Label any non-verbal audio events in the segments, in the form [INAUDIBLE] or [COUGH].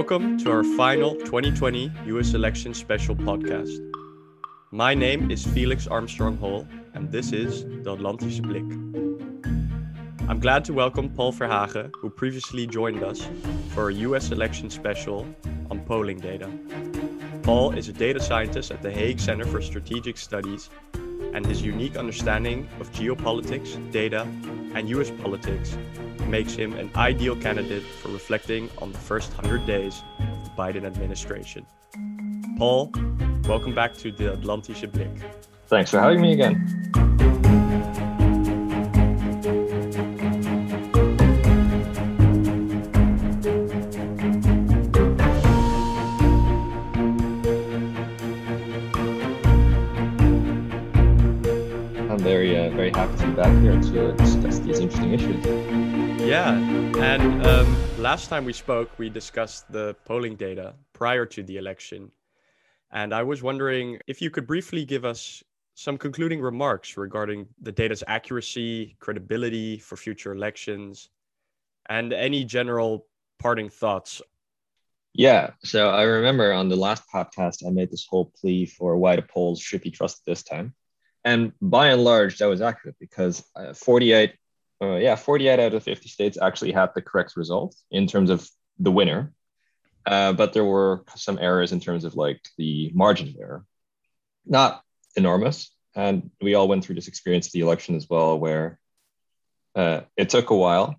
Welcome to our final 2020 US election special podcast. My name is Felix Armstrong Hall, and this is the Atlantische Blik. I'm glad to welcome Paul Verhagen, who previously joined us for a US election special on polling data. Paul is a data scientist at the Hague Center for Strategic Studies, and his unique understanding of geopolitics, data, and US politics makes him an ideal candidate for reflecting on the first 100 days of the Biden administration. Paul, welcome back to the Atlantische Blik. Thanks for having me again. Last time we spoke, we discussed the polling data prior to the election. And I was wondering if you could briefly give us some concluding remarks regarding the data's accuracy, credibility for future elections, and any general parting thoughts. Yeah, so I remember on the last podcast, I made this whole plea for why the polls should be trusted this time. And by and large, that was accurate because uh, 48, uh, yeah, 48 out of 50 states actually had the correct result in terms of the winner. Uh, but there were some errors in terms of like the margin of error. Not enormous. And we all went through this experience of the election as well, where uh, it took a while.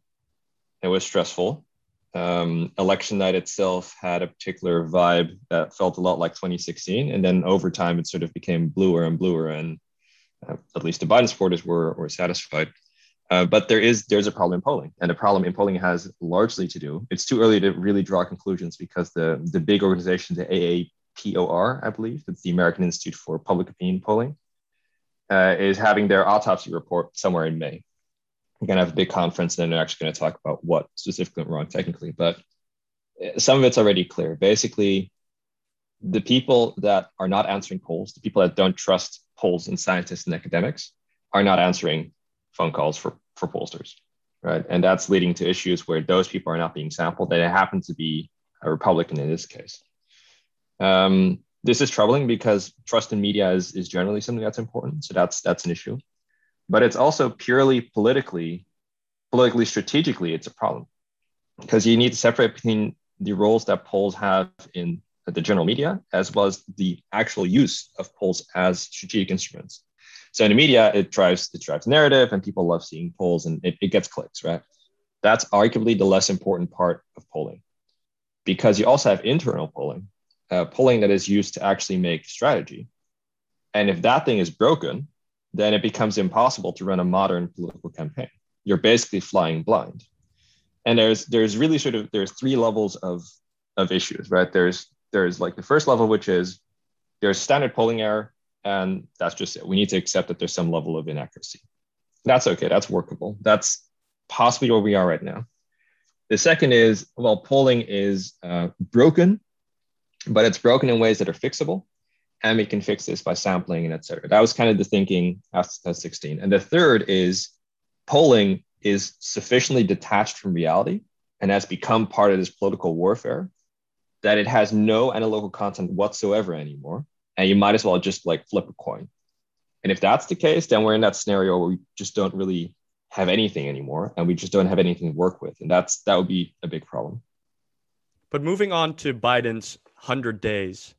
It was stressful. Um, election night itself had a particular vibe that felt a lot like 2016. And then over time, it sort of became bluer and bluer. And uh, at least the Biden supporters were, were satisfied. Uh, but there is there's a problem in polling, and the problem in polling has largely to do. It's too early to really draw conclusions because the the big organization, the AAPOR, I believe, it's the American Institute for Public Opinion Polling, uh, is having their autopsy report somewhere in May. We're gonna have a big conference, and then they're actually going to talk about what specifically went wrong technically. But uh, some of it's already clear. Basically, the people that are not answering polls, the people that don't trust polls and scientists and academics, are not answering phone calls for, for pollsters, right? And that's leading to issues where those people are not being sampled. They happen to be a Republican in this case. Um, this is troubling because trust in media is, is generally something that's important. So that's that's an issue. But it's also purely politically, politically strategically, it's a problem. Because you need to separate between the roles that polls have in the general media as well as the actual use of polls as strategic instruments. So in the media, it drives it drives narrative, and people love seeing polls, and it, it gets clicks, right? That's arguably the less important part of polling, because you also have internal polling, uh, polling that is used to actually make strategy. And if that thing is broken, then it becomes impossible to run a modern political campaign. You're basically flying blind. And there's there's really sort of there's three levels of of issues, right? There's there's like the first level, which is there's standard polling error, and that's just it. We need to accept that there's some level of inaccuracy. That's okay. That's workable. That's possibly where we are right now. The second is, well, polling is uh, broken, but it's broken in ways that are fixable. And we can fix this by sampling and et cetera. That was kind of the thinking after 2016. And the third is polling is sufficiently detached from reality and has become part of this political warfare that it has no analytical content whatsoever anymore and you might as well just like flip a coin. And if that's the case, then we're in that scenario where we just don't really have anything anymore, and we just don't have anything to work with, and that's that would be a big problem. But moving on to Biden's 100 days,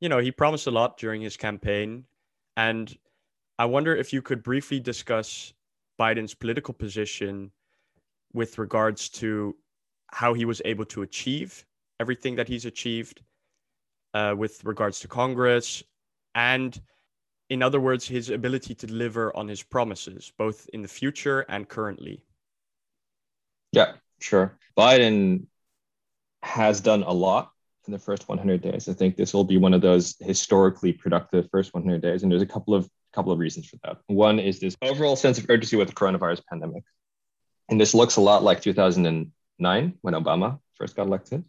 you know, he promised a lot during his campaign, and I wonder if you could briefly discuss Biden's political position with regards to how he was able to achieve everything that he's achieved uh, with regards to Congress, and in other words, his ability to deliver on his promises, both in the future and currently. Yeah, sure. Biden has done a lot in the first 100 days. I think this will be one of those historically productive first 100 days, and there's a couple of couple of reasons for that. One is this overall sense of urgency with the coronavirus pandemic, and this looks a lot like 2009 when Obama first got elected.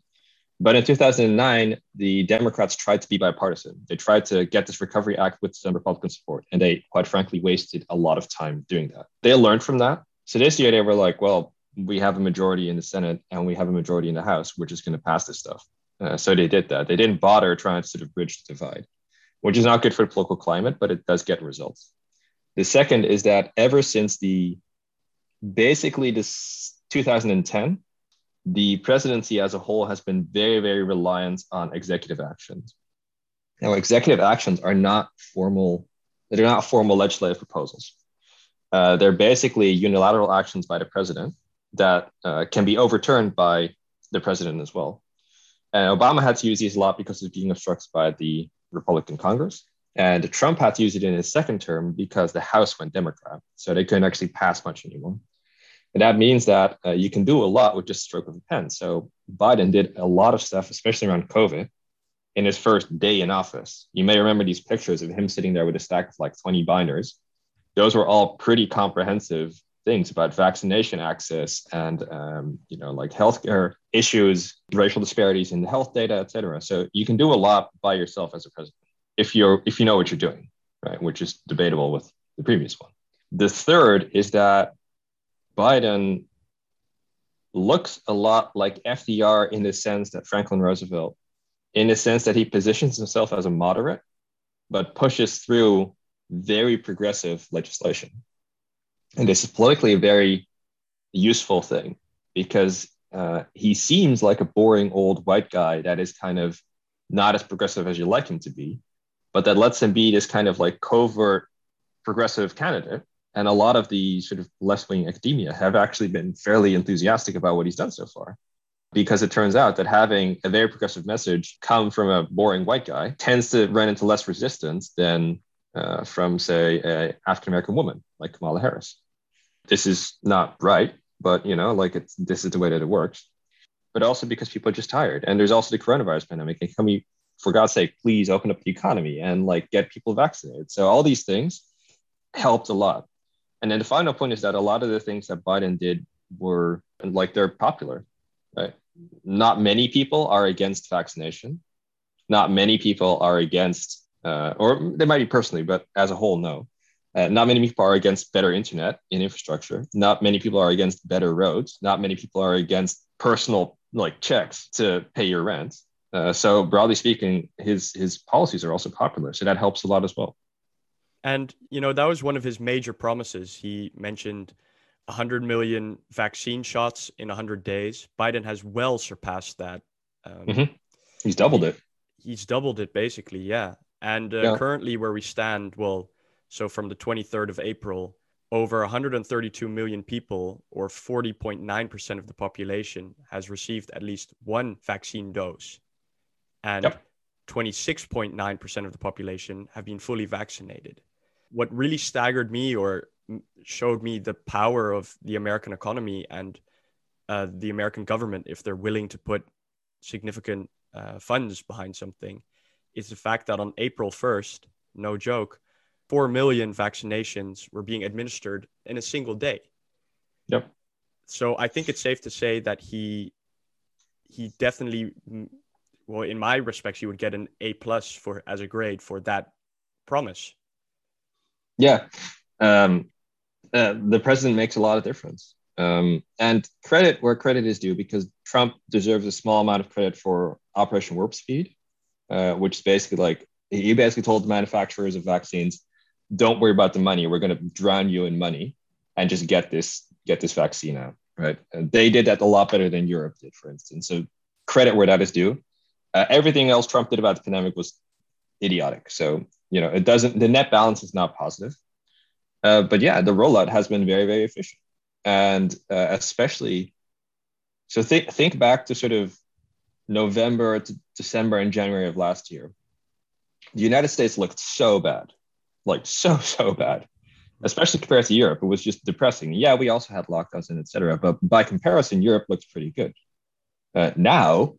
But in 2009, the Democrats tried to be bipartisan. They tried to get this Recovery Act with some Republican support, and they, quite frankly, wasted a lot of time doing that. They learned from that. So this year, they were like, well, we have a majority in the Senate and we have a majority in the House. We're just going to pass this stuff. Uh, so they did that. They didn't bother trying to sort of bridge the divide, which is not good for the political climate, but it does get results. The second is that ever since the basically this 2010, the presidency as a whole has been very, very reliant on executive actions. Now, executive actions are not formal, they're not formal legislative proposals. Uh, they're basically unilateral actions by the president that uh, can be overturned by the president as well. And Obama had to use these a lot because of being obstructed by the Republican Congress. And Trump had to use it in his second term because the House went Democrat. So they couldn't actually pass much anymore. And that means that uh, you can do a lot with just a stroke of a pen. So Biden did a lot of stuff, especially around COVID, in his first day in office. You may remember these pictures of him sitting there with a stack of like 20 binders. Those were all pretty comprehensive things about vaccination access and um, you know like healthcare issues, racial disparities in health data, et cetera. So you can do a lot by yourself as a president if you're if you know what you're doing, right? Which is debatable with the previous one. The third is that Biden looks a lot like FDR in the sense that Franklin Roosevelt, in the sense that he positions himself as a moderate, but pushes through very progressive legislation. And this is politically a very useful thing because uh, he seems like a boring old white guy that is kind of not as progressive as you like him to be, but that lets him be this kind of like covert progressive candidate and a lot of the sort of left wing academia have actually been fairly enthusiastic about what he's done so far. Because it turns out that having a very progressive message come from a boring white guy tends to run into less resistance than uh, from, say, an African American woman like Kamala Harris. This is not right, but you know, like it's this is the way that it works. But also because people are just tired, and there's also the coronavirus pandemic. And can we, for God's sake, please open up the economy and like get people vaccinated? So all these things helped a lot. And then the final point is that a lot of the things that Biden did were like they're popular. Right? Not many people are against vaccination. Not many people are against, uh, or they might be personally, but as a whole, no. Uh, not many people are against better internet in infrastructure. Not many people are against better roads. Not many people are against personal like checks to pay your rent. Uh, so broadly speaking, his his policies are also popular. So that helps a lot as well. And, you know, that was one of his major promises. He mentioned 100 million vaccine shots in 100 days. Biden has well surpassed that. Um, mm-hmm. He's doubled it. He's doubled it, basically, yeah. And uh, yeah. currently, where we stand, well, so from the 23rd of April, over 132 million people, or 40.9% of the population, has received at least one vaccine dose. And yep. 26.9% of the population have been fully vaccinated. What really staggered me or showed me the power of the American economy and uh, the American government, if they're willing to put significant uh, funds behind something, is the fact that on April 1st, no joke, 4 million vaccinations were being administered in a single day. Yep. So I think it's safe to say that he he definitely well, in my respects, you would get an A plus for as a grade for that promise. Yeah, um, uh, the president makes a lot of difference, um, and credit where credit is due because Trump deserves a small amount of credit for Operation Warp Speed, uh, which is basically like he basically told the manufacturers of vaccines, "Don't worry about the money. We're going to drown you in money, and just get this get this vaccine out." Right? And they did that a lot better than Europe did, for instance. So credit where that is due. Uh, everything else Trump did about the pandemic was idiotic. So, you know, it doesn't, the net balance is not positive. Uh, but yeah, the rollout has been very, very efficient. And uh, especially, so think, think back to sort of November to December and January of last year. The United States looked so bad, like so, [LAUGHS] so bad, especially compared to Europe. It was just depressing. Yeah, we also had lockdowns and etc. But by comparison, Europe looks pretty good. Uh, now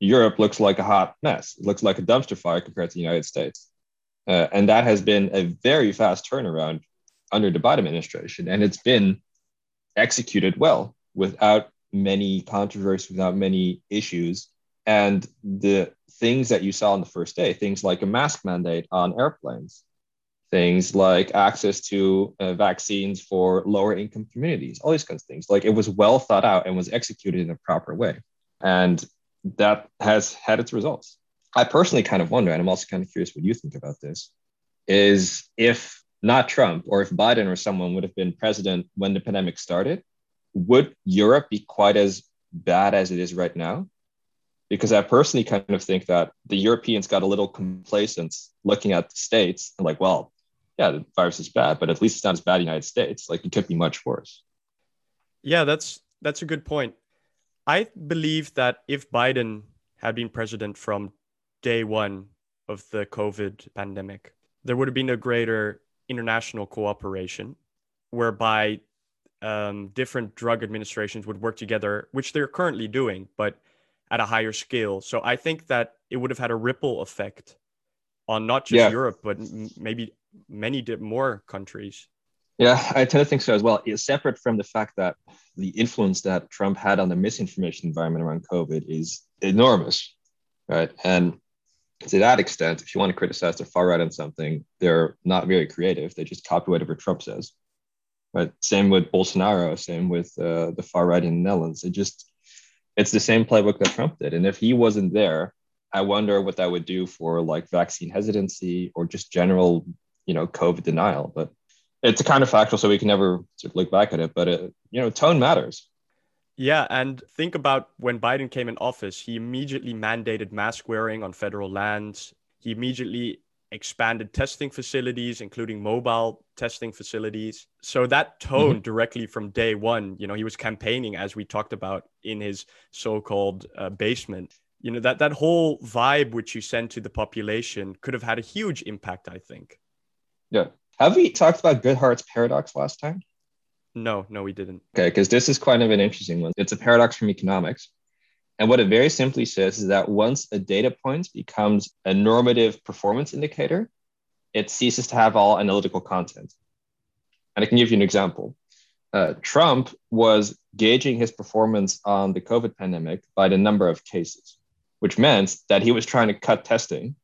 Europe looks like a hot mess. It looks like a dumpster fire compared to the United States. Uh, and that has been a very fast turnaround under the Biden administration. And it's been executed well without many controversies, without many issues. And the things that you saw on the first day, things like a mask mandate on airplanes, things like access to uh, vaccines for lower income communities, all these kinds of things. Like it was well thought out and was executed in a proper way. And that has had its results. I personally kind of wonder, and I'm also kind of curious what you think about this, is if not Trump or if Biden or someone would have been president when the pandemic started, would Europe be quite as bad as it is right now? Because I personally kind of think that the Europeans got a little complacent looking at the States and like, well, yeah, the virus is bad, but at least it's not as bad in the United States. Like it could be much worse. Yeah, that's that's a good point. I believe that if Biden had been president from day one of the COVID pandemic, there would have been a greater international cooperation whereby um, different drug administrations would work together, which they're currently doing, but at a higher scale. So I think that it would have had a ripple effect on not just yeah. Europe, but maybe many more countries. Yeah, I tend to think so as well. It's separate from the fact that the influence that Trump had on the misinformation environment around COVID is enormous, right? And to that extent, if you want to criticize the far right on something, they're not very creative. They just copy whatever Trump says. Right. Same with Bolsonaro. Same with uh, the far right in the Netherlands. It just it's the same playbook that Trump did. And if he wasn't there, I wonder what that would do for like vaccine hesitancy or just general, you know, COVID denial. But it's a kind of factual, so we can never sort of look back at it. But it, you know, tone matters. Yeah, and think about when Biden came in office, he immediately mandated mask wearing on federal lands. He immediately expanded testing facilities, including mobile testing facilities. So that tone mm-hmm. directly from day one, you know, he was campaigning as we talked about in his so-called uh, basement. You know, that that whole vibe which you sent to the population could have had a huge impact, I think. Yeah. Have we talked about Goodhart's paradox last time? No, no, we didn't. Okay, because this is kind of an interesting one. It's a paradox from economics. And what it very simply says is that once a data point becomes a normative performance indicator, it ceases to have all analytical content. And I can give you an example. Uh, Trump was gauging his performance on the COVID pandemic by the number of cases, which meant that he was trying to cut testing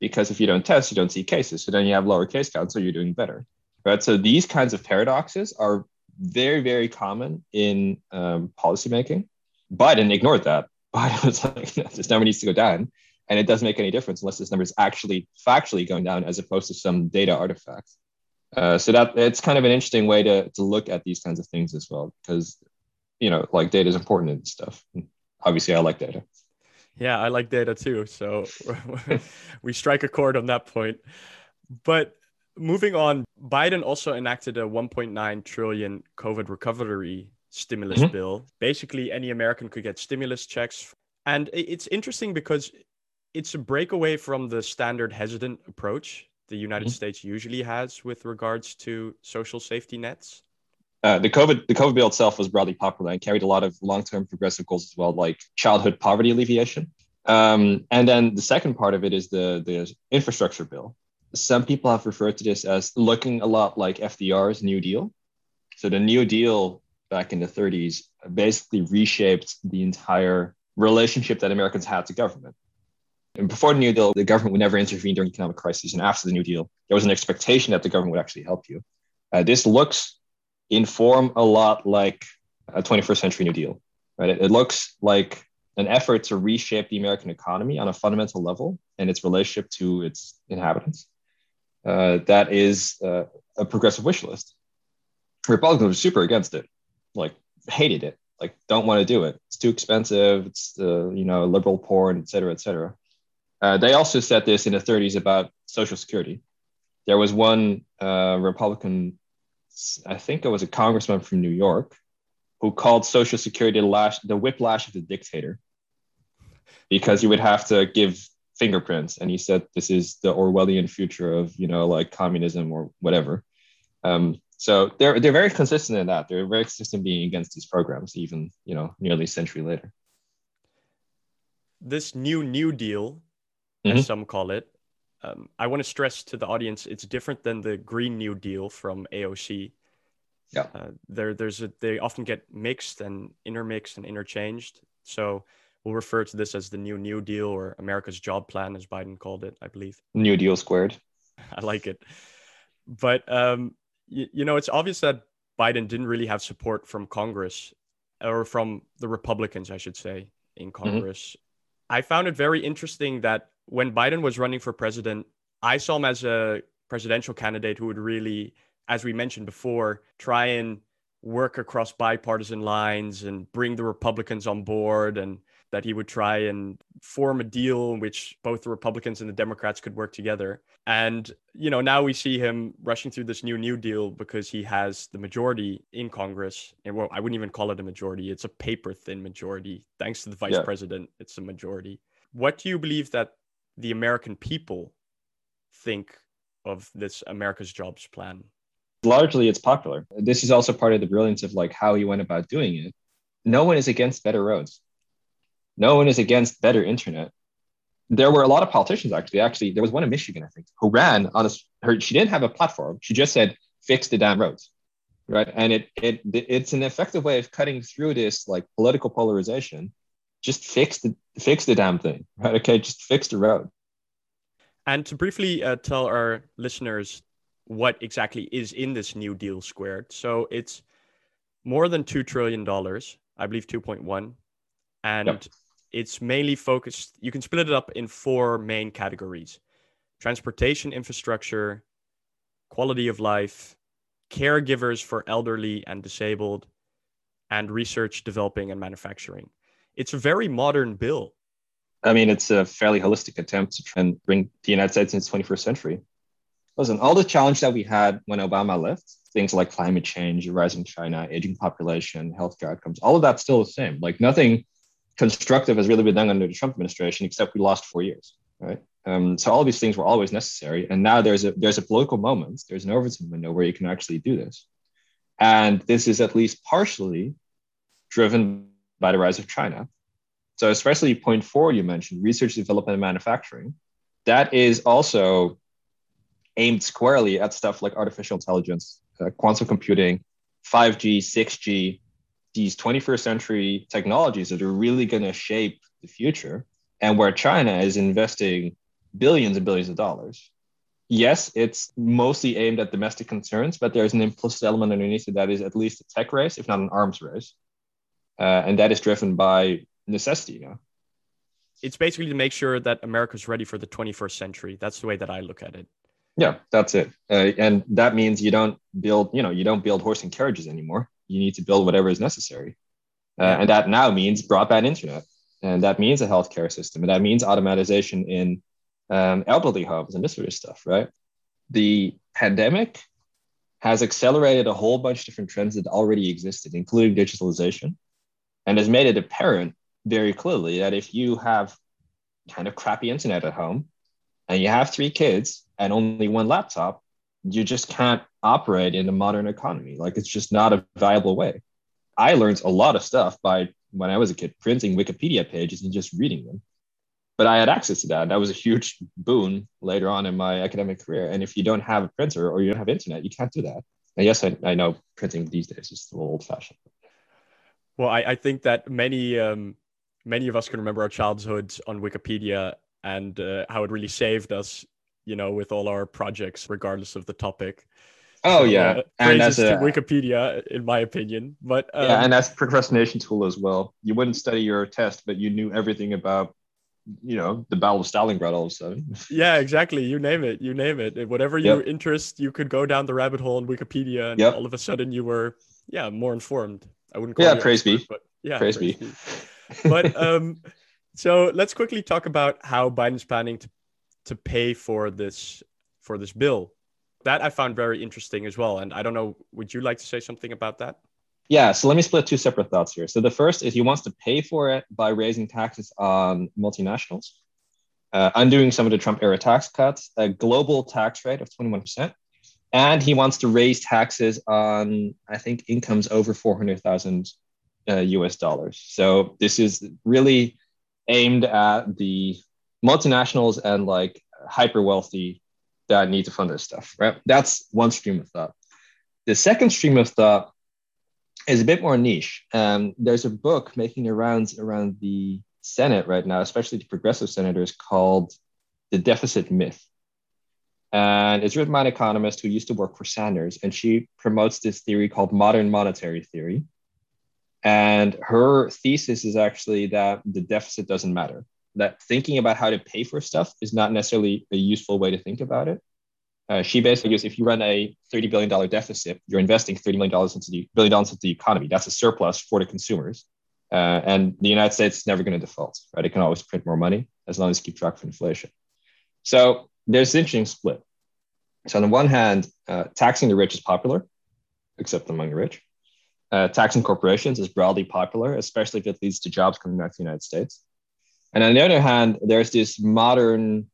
because if you don't test, you don't see cases. So then you have lower case counts, so you're doing better. Right. So these kinds of paradoxes are very, very common in um, policymaking. Biden ignored that. [LAUGHS] Biden was like, [LAUGHS] this number needs to go down. And it doesn't make any difference unless this number is actually factually going down as opposed to some data artifact. Uh, so that it's kind of an interesting way to, to look at these kinds of things as well, because, you know, like data is important in stuff. Obviously, I like data. Yeah, I like data too. So [LAUGHS] we strike a chord on that point. But moving on, Biden also enacted a 1.9 trillion COVID recovery stimulus mm-hmm. bill. Basically, any American could get stimulus checks. And it's interesting because it's a breakaway from the standard hesitant approach the United mm-hmm. States usually has with regards to social safety nets. Uh, the COVID the COVID bill itself was broadly popular and carried a lot of long term progressive goals as well, like childhood poverty alleviation. Um, and then the second part of it is the the infrastructure bill, some people have referred to this as looking a lot like FDR's New Deal. So the New Deal back in the 30s basically reshaped the entire relationship that Americans had to government. And before the New Deal, the government would never intervene during economic crises. And after the New Deal, there was an expectation that the government would actually help you. Uh, this looks in form a lot like a 21st century New Deal, right? It, it looks like an effort to reshape the American economy on a fundamental level and its relationship to its inhabitants uh, that is uh, a progressive wish list. Republicans were super against it, like hated it, like don't want to do it. It's too expensive. It's uh, you know liberal porn, et cetera, et cetera. Uh, they also said this in the 30s about Social Security. There was one uh, Republican, I think it was a congressman from New York, who called Social Security the, lash, the whiplash of the dictator, because you would have to give fingerprints and he said this is the orwellian future of you know like communism or whatever. Um, so they're they're very consistent in that. They're very consistent being against these programs even you know nearly a century later. This new new deal mm-hmm. as some call it um, i want to stress to the audience it's different than the green new deal from aoc yeah. Uh, there there's a they often get mixed and intermixed and interchanged. So we'll refer to this as the new New Deal or America's job plan, as Biden called it, I believe. New Deal squared. [LAUGHS] I like it. But, um, you, you know, it's obvious that Biden didn't really have support from Congress or from the Republicans, I should say, in mm-hmm. Congress I found it very interesting that when Biden was running for president, I saw him as a presidential candidate who would really, as we mentioned before, try and work across bipartisan lines and bring the Republicans on board and that he would try and form a deal in which both the Republicans and the Democrats could work together. And, you know, now we see him rushing through this new New Deal because he has the majority in Congress. And well, I wouldn't even call it a majority, it's a paper thin majority. Thanks to the vice yeah. president, it's a majority. What do you believe that the American people think of this America's Jobs plan? Largely, it's popular. This is also part of the brilliance of like how he went about doing it. No one is against better roads. No one is against better internet. There were a lot of politicians actually. Actually, there was one in Michigan, I think, who ran on a. Her, she didn't have a platform. She just said, "Fix the damn roads," right? And it it it's an effective way of cutting through this like political polarization. Just fix the fix the damn thing, right? Okay, just fix the road. And to briefly uh, tell our listeners what exactly is in this New Deal squared. So it's more than $2 trillion, I believe 2.1. And yep. It's mainly focused, you can split it up in four main categories transportation infrastructure, quality of life, caregivers for elderly and disabled, and research, developing, and manufacturing. It's a very modern bill. I mean, it's a fairly holistic attempt to try and bring the United States into the 21st century. Listen, all the challenge that we had when Obama left, things like climate change, rising China, aging population, healthcare outcomes, all of that's still the same. Like nothing constructive has really been done under the Trump administration, except we lost four years, right? Um, so all these things were always necessary, and now there's a there's a political moment, there's an Overton window where you can actually do this, and this is at least partially driven by the rise of China, so especially point four you mentioned, research, development, and manufacturing, that is also aimed squarely at stuff like artificial intelligence, uh, quantum computing, 5G, 6G, these 21st century technologies that are really going to shape the future, and where China is investing billions and billions of dollars. Yes, it's mostly aimed at domestic concerns, but there's an implicit element underneath it that is at least a tech race, if not an arms race. Uh, and that is driven by necessity you know it's basically to make sure that america's ready for the 21st century that's the way that i look at it yeah that's it uh, and that means you don't build you know you don't build horse and carriages anymore you need to build whatever is necessary. Uh, and that now means broadband internet. And that means a healthcare system. And that means automatization in um, elderly homes and this sort of stuff right? The pandemic has accelerated a whole bunch of different trends that already existed including digitalization. And has made it apparent very clearly that if you have kind of crappy internet at home and you have three kids and only one laptop, you just can't operate in a modern economy. Like it's just not a viable way. I learned a lot of stuff by when I was a kid printing Wikipedia pages and just reading them. But I had access to that. That was a huge boon later on in my academic career. And if you don't have a printer or you don't have internet, you can't do that. And yes, I, I know printing these days is a little old fashioned. Well, I, I think that many um, many of us can remember our childhoods on Wikipedia and uh, how it really saved us, you know, with all our projects, regardless of the topic. Oh so, yeah, uh, and as a, Wikipedia, in my opinion. But um, yeah, and that's procrastination tool as well. You wouldn't study your test, but you knew everything about, you know, the Battle of Stalingrad all of a sudden. [LAUGHS] yeah, exactly. You name it. You name it. Whatever your yep. interest, you could go down the rabbit hole in Wikipedia, and yep. all of a sudden you were, yeah, more informed. I wouldn't. call yeah, praise expert, be. But yeah, praise, praise be. be but um, [LAUGHS] so let's quickly talk about how Biden's planning to to pay for this for this bill. That I found very interesting as well. And I don't know, would you like to say something about that? Yeah, so let me split two separate thoughts here. So the first is he wants to pay for it by raising taxes on multinationals, uh, undoing some of the Trump era tax cuts, a global tax rate of 21%, and he wants to raise taxes on, I think, incomes over 400,000 uh, US dollars. So this is really aimed at the multinationals and like hyper wealthy that need to fund this stuff, right? That's one stream of thought. The second stream of thought is a bit more niche. Um, there's a book making the rounds around the Senate right now, especially the progressive senators, called The Deficit Myth. And it's written by an economist who used to work for Sanders, and she promotes this theory called modern monetary theory, and her thesis is actually that the deficit doesn't matter, that thinking about how to pay for stuff is not necessarily a useful way to think about it. Uh, she basically goes, if you run a $30 billion deficit, you're investing $30 million into the billion dollars into the economy. That's a surplus for the consumers. Uh, and the United States is never going to default, right? It can always print more money as long as you keep track of inflation. So there's an interesting split. So on the one hand, uh, taxing the rich is popular, except among the rich. Uh, taxing corporations is broadly popular, especially if it leads to jobs coming back to the United States. And on the other hand, there's this modern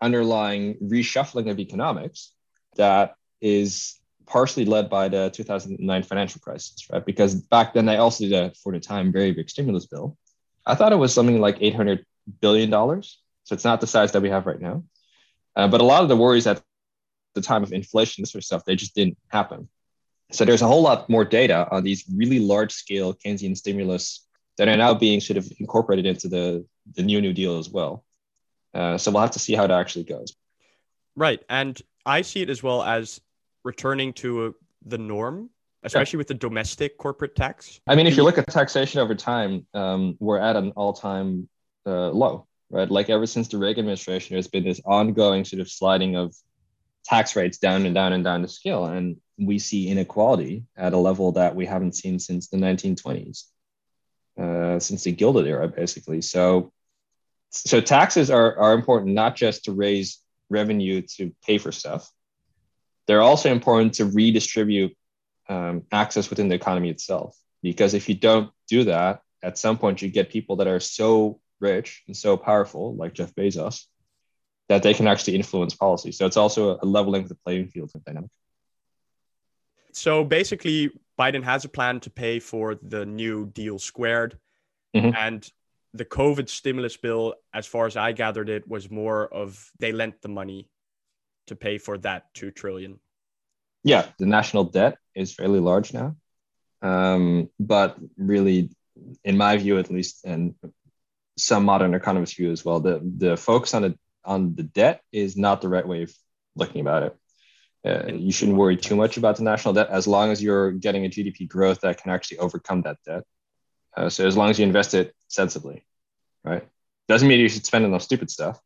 underlying reshuffling of economics that is partially led by the 2009 financial crisis, right? Because back then they also did a, for the time, very big stimulus bill. I thought it was something like 800 billion dollars. So it's not the size that we have right now. Uh, but a lot of the worries at the time of inflation, this sort of stuff, they just didn't happen. So there's a whole lot more data on these really large scale Keynesian stimulus that are now being sort of incorporated into the, the new New Deal as well. Uh, so we'll have to see how it actually goes. Right. And I see it as well as returning to a, the norm, especially yeah. with the domestic corporate tax. I mean, if you look at taxation over time, um, we're at an all time uh, low, right? Like ever since the Reagan administration, there's been this ongoing sort of sliding of tax rates down and down and down the scale. And we see inequality at a level that we haven't seen since the 1920s, uh, since the Gilded era, basically. So, so taxes are, are important not just to raise revenue to pay for stuff, they're also important to redistribute um, access within the economy itself. Because if you don't do that, at some point you get people that are so rich and so powerful, like Jeff Bezos, that they can actually influence policy. So it's also a leveling of the playing field dynamic. So basically, Biden has a plan to pay for the new deal squared. Mm-hmm. And the COVID stimulus bill, as far as I gathered it, was more of they lent the money to pay for that two trillion. Yeah, the national debt is fairly large now. Um, but really, in my view at least, and some modern economists' view as well, the, the focus on the on the debt is not the right way of looking about it. Uh, you shouldn't worry too much about the national debt as long as you're getting a GDP growth that can actually overcome that debt. Uh, so as long as you invest it sensibly, right? Doesn't mean you should spend it on stupid stuff,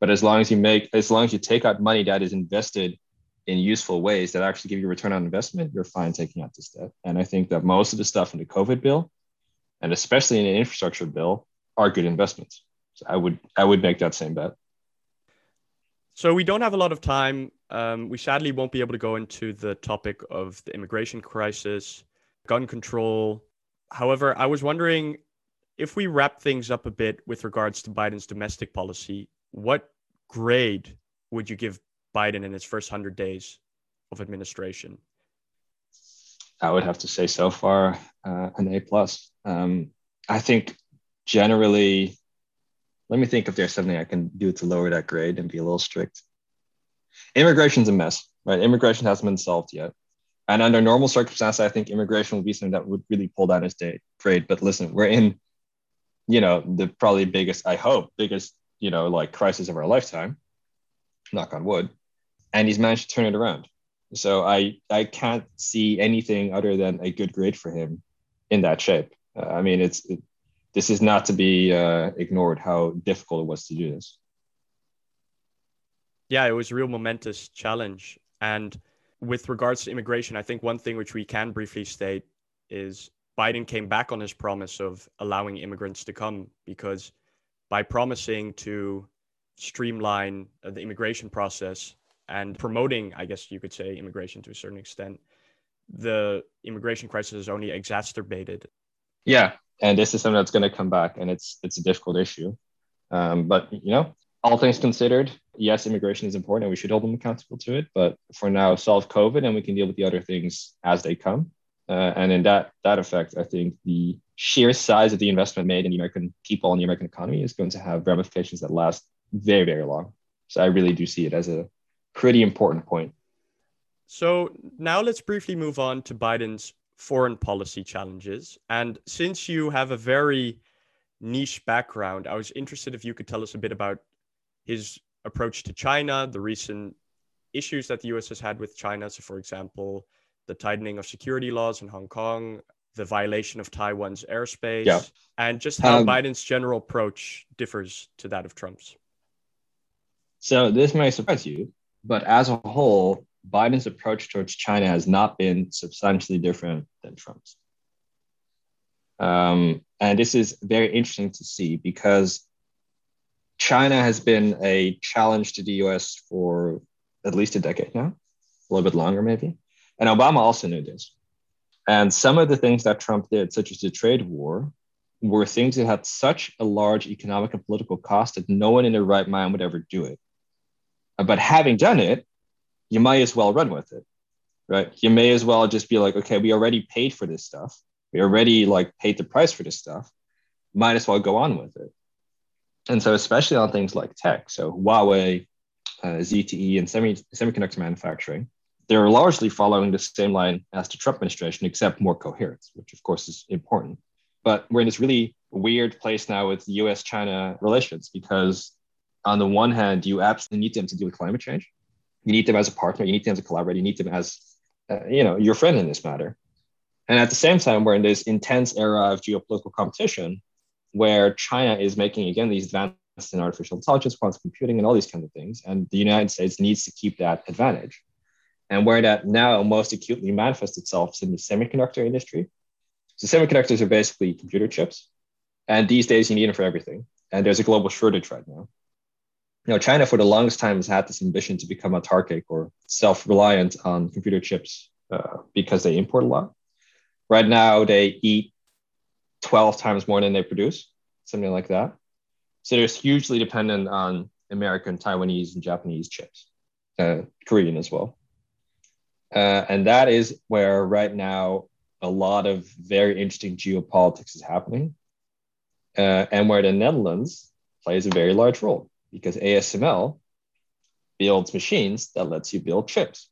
but as long as you make, as long as you take out money that is invested in useful ways that actually give you return on investment, you're fine taking out this debt. And I think that most of the stuff in the COVID bill, and especially in an infrastructure bill, are good investments. So I would I would make that same bet. So we don't have a lot of time. Um, we sadly won't be able to go into the topic of the immigration crisis, gun control. However, I was wondering if we wrap things up a bit with regards to Biden's domestic policy, what grade would you give Biden in his first 100 days of administration? I would have to say so far uh, an A plus. Um, I think generally let me think if there's something I can do to lower that grade and be a little strict. Immigration's a mess, right? Immigration hasn't been solved yet. And under normal circumstances, I think immigration would be something that would really pull down his day, grade. But listen, we're in, you know, the probably biggest, I hope, biggest, you know, like crisis of our lifetime, knock on wood. And he's managed to turn it around. So I, I can't see anything other than a good grade for him in that shape. Uh, I mean, it's, it, this is not to be uh, ignored how difficult it was to do this. Yeah, it was a real momentous challenge. And with regards to immigration, I think one thing which we can briefly state is Biden came back on his promise of allowing immigrants to come because by promising to streamline the immigration process and promoting, I guess you could say, immigration to a certain extent, the immigration crisis is only exacerbated. Yeah, and this is something that's going to come back, and it's it's a difficult issue. Um, but you know, all things considered, yes, immigration is important, and we should hold them accountable to it. But for now, solve COVID, and we can deal with the other things as they come. Uh, and in that that effect, I think the sheer size of the investment made in the American people and the American economy is going to have ramifications that last very very long. So I really do see it as a pretty important point. So now let's briefly move on to Biden's foreign policy challenges. And since you have a very niche background, I was interested if you could tell us a bit about his approach to China, the recent issues that the US has had with China. So, for example, the tightening of security laws in Hong Kong, the violation of Taiwan's airspace, Yeah. and just how Um, Biden's general approach differs to that of Trump's. So this may surprise you, but as a whole, Biden's approach towards China has not been substantially different than Trump's. Um, and this is very interesting to see because China has been a challenge to the US for at least a decade now, a little bit longer, maybe. And Obama also knew this. And some of the things that Trump did, such as the trade war, were things that had such a large economic and political cost that no one in their right mind would ever do it. But having done it, you might as well run with it, right? You may as well just be like, okay, we already paid for this stuff. We already like paid the price for this stuff. Might as well go on with it. And so, especially on things like tech, so Huawei, uh, ZTE, and semi semiconductor manufacturing, they're largely following the same line as the Trump administration, except more coherence, which of course is important. But we're in this really weird place now with US China relations because, on the one hand, you absolutely need them to deal with climate change. You need them as a partner, you need them as a collaborator, you need them as uh, you know, your friend in this matter. And at the same time, we're in this intense era of geopolitical competition where China is making, again, these advances in artificial intelligence, quantum computing, and all these kinds of things. And the United States needs to keep that advantage. And where that now most acutely manifests itself is in the semiconductor industry. So semiconductors are basically computer chips. And these days you need them for everything. And there's a global shortage right now. You know, China for the longest time has had this ambition to become autarkic or self-reliant on computer chips uh, because they import a lot. Right now they eat 12 times more than they produce, something like that. So they're hugely dependent on American, Taiwanese, and Japanese chips, uh, Korean as well. Uh, and that is where right now a lot of very interesting geopolitics is happening, uh, and where the Netherlands plays a very large role because ASML builds machines that lets you build chips.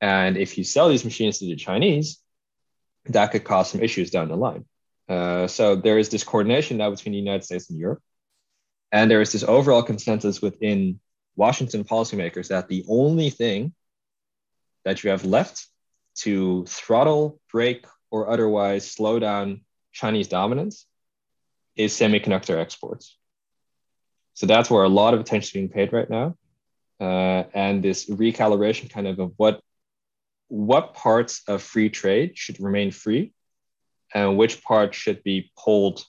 And if you sell these machines to the Chinese, that could cause some issues down the line. Uh, so there is this coordination now between the United States and Europe. And there is this overall consensus within Washington policymakers that the only thing that you have left to throttle, break, or otherwise slow down Chinese dominance is semiconductor exports. So that's where a lot of attention is being paid right now. Uh, and this recalibration kind of of what what parts of free trade should remain free and which part should be pulled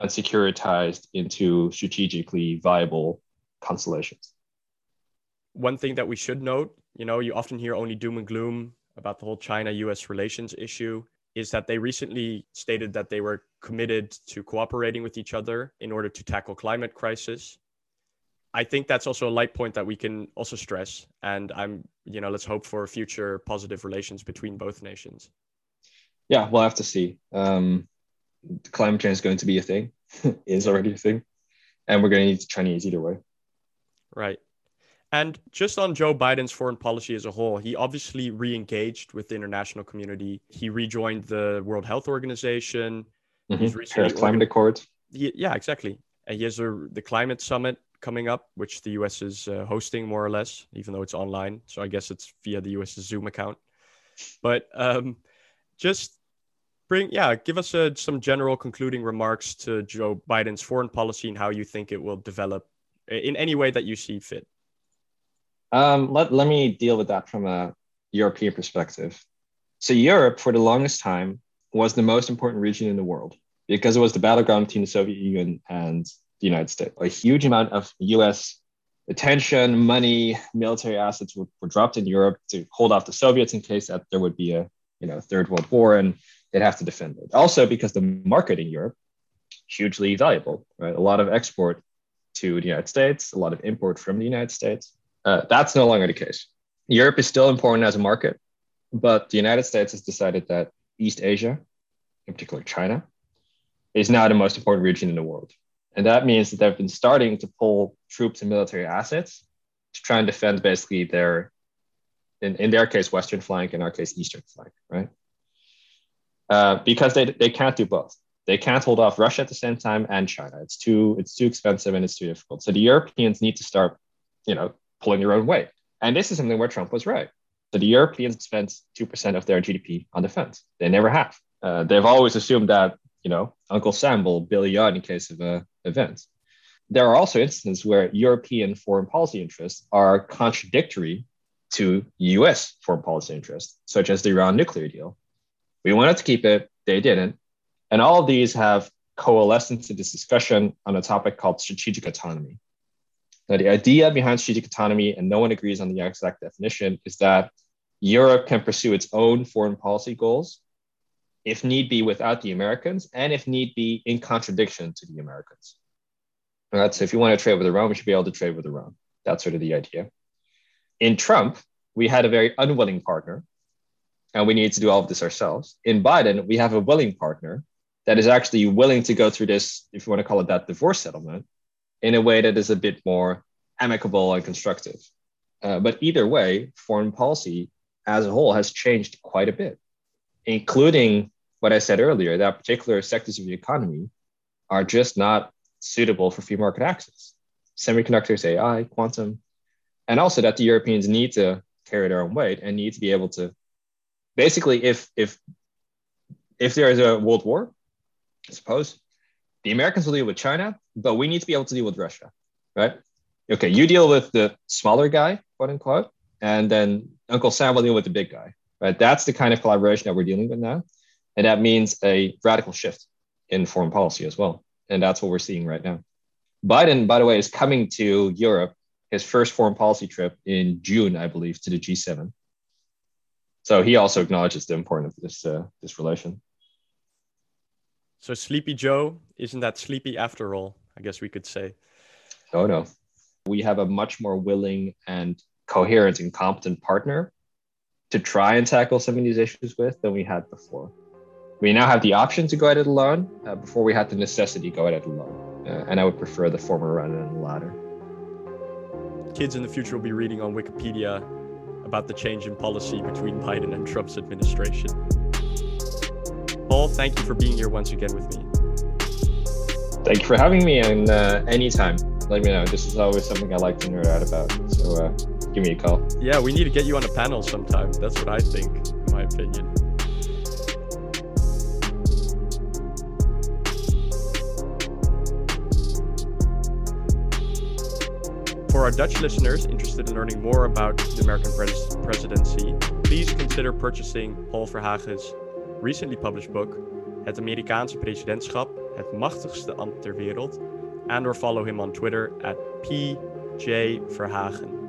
and securitized into strategically viable constellations. One thing that we should note, you know, you often hear only doom and gloom about the whole China US relations issue, is that they recently stated that they were committed to cooperating with each other in order to tackle climate crisis. I think that's also a light point that we can also stress. And I'm, you know, let's hope for future positive relations between both nations. Yeah, we'll have to see. Um, climate change is going to be a thing, [LAUGHS] is already a thing. And we're going to need the Chinese either way. Right. And just on Joe Biden's foreign policy as a whole, he obviously re engaged with the international community. He rejoined the World Health Organization. Mm-hmm. He's recently Climate organ- Accord. He, yeah, exactly. And he has a, the climate summit coming up, which the US is uh, hosting more or less, even though it's online. So I guess it's via the US's Zoom account. But um, just bring, yeah, give us uh, some general concluding remarks to Joe Biden's foreign policy and how you think it will develop in any way that you see fit. Um, let, let me deal with that from a European perspective. So, Europe, for the longest time, was the most important region in the world because it was the battleground between the Soviet Union and the United States. A huge amount of US attention, money, military assets were, were dropped in Europe to hold off the Soviets in case that there would be a you know third world war and they'd have to defend it. Also, because the market in Europe hugely valuable, right? A lot of export to the United States, a lot of import from the United States. Uh, that's no longer the case. Europe is still important as a market, but the United States has decided that East Asia, in particular China, is now the most important region in the world. And that means that they've been starting to pull troops and military assets to try and defend basically their, in, in their case, Western flank, in our case, Eastern flank, right? Uh, because they, they can't do both. They can't hold off Russia at the same time and China. It's too it's too expensive and it's too difficult. So the Europeans need to start, you know, pulling your own weight. And this is something where Trump was right. So the Europeans spend two percent of their GDP on defense. They never have. Uh, they've always assumed that, you know, Uncle Sam will bail you out in case of a event. There are also instances where European foreign policy interests are contradictory to US foreign policy interests, such as the Iran nuclear deal. We wanted to keep it, they didn't. And all of these have coalesced into this discussion on a topic called strategic autonomy. Now, the idea behind strategic autonomy, and no one agrees on the exact definition, is that Europe can pursue its own foreign policy goals, if need be, without the Americans, and if need be, in contradiction to the Americans. All right, so if you want to trade with Iran, we should be able to trade with Iran. That's sort of the idea. In Trump, we had a very unwilling partner, and we need to do all of this ourselves. In Biden, we have a willing partner that is actually willing to go through this, if you want to call it that, divorce settlement in a way that is a bit more amicable and constructive. Uh, but either way, foreign policy as a whole has changed quite a bit, including what I said earlier that particular sectors of the economy are just not suitable for free market access. Semiconductors, AI, quantum, and also that the Europeans need to carry their own weight and need to be able to basically if if if there is a world war, I suppose the Americans will deal with China, but we need to be able to deal with Russia, right? Okay, you deal with the smaller guy, quote unquote, and then Uncle Sam will deal with the big guy, right? That's the kind of collaboration that we're dealing with now. And that means a radical shift in foreign policy as well. And that's what we're seeing right now. Biden, by the way, is coming to Europe, his first foreign policy trip in June, I believe, to the G7. So he also acknowledges the importance of this, uh, this relation. So Sleepy Joe isn't that sleepy after all, I guess we could say. Oh, no. We have a much more willing and coherent and competent partner to try and tackle some of these issues with than we had before. We now have the option to go at it alone. Uh, before we had the necessity to go at it alone. Uh, and I would prefer the former rather than the latter. Kids in the future will be reading on Wikipedia about the change in policy between Biden and Trump's administration. Paul, thank you for being here once again with me. Thank you for having me, and uh, anytime, let me know. This is always something I like to nerd out about. So uh, give me a call. Yeah, we need to get you on a panel sometime. That's what I think, in my opinion. For our Dutch listeners interested in learning more about the American pres- presidency, please consider purchasing Paul Verhagen's recently published book, Het Amerikaanse presidentschap, het machtigste ambt ter wereld, and or follow him on Twitter at PJ Verhagen.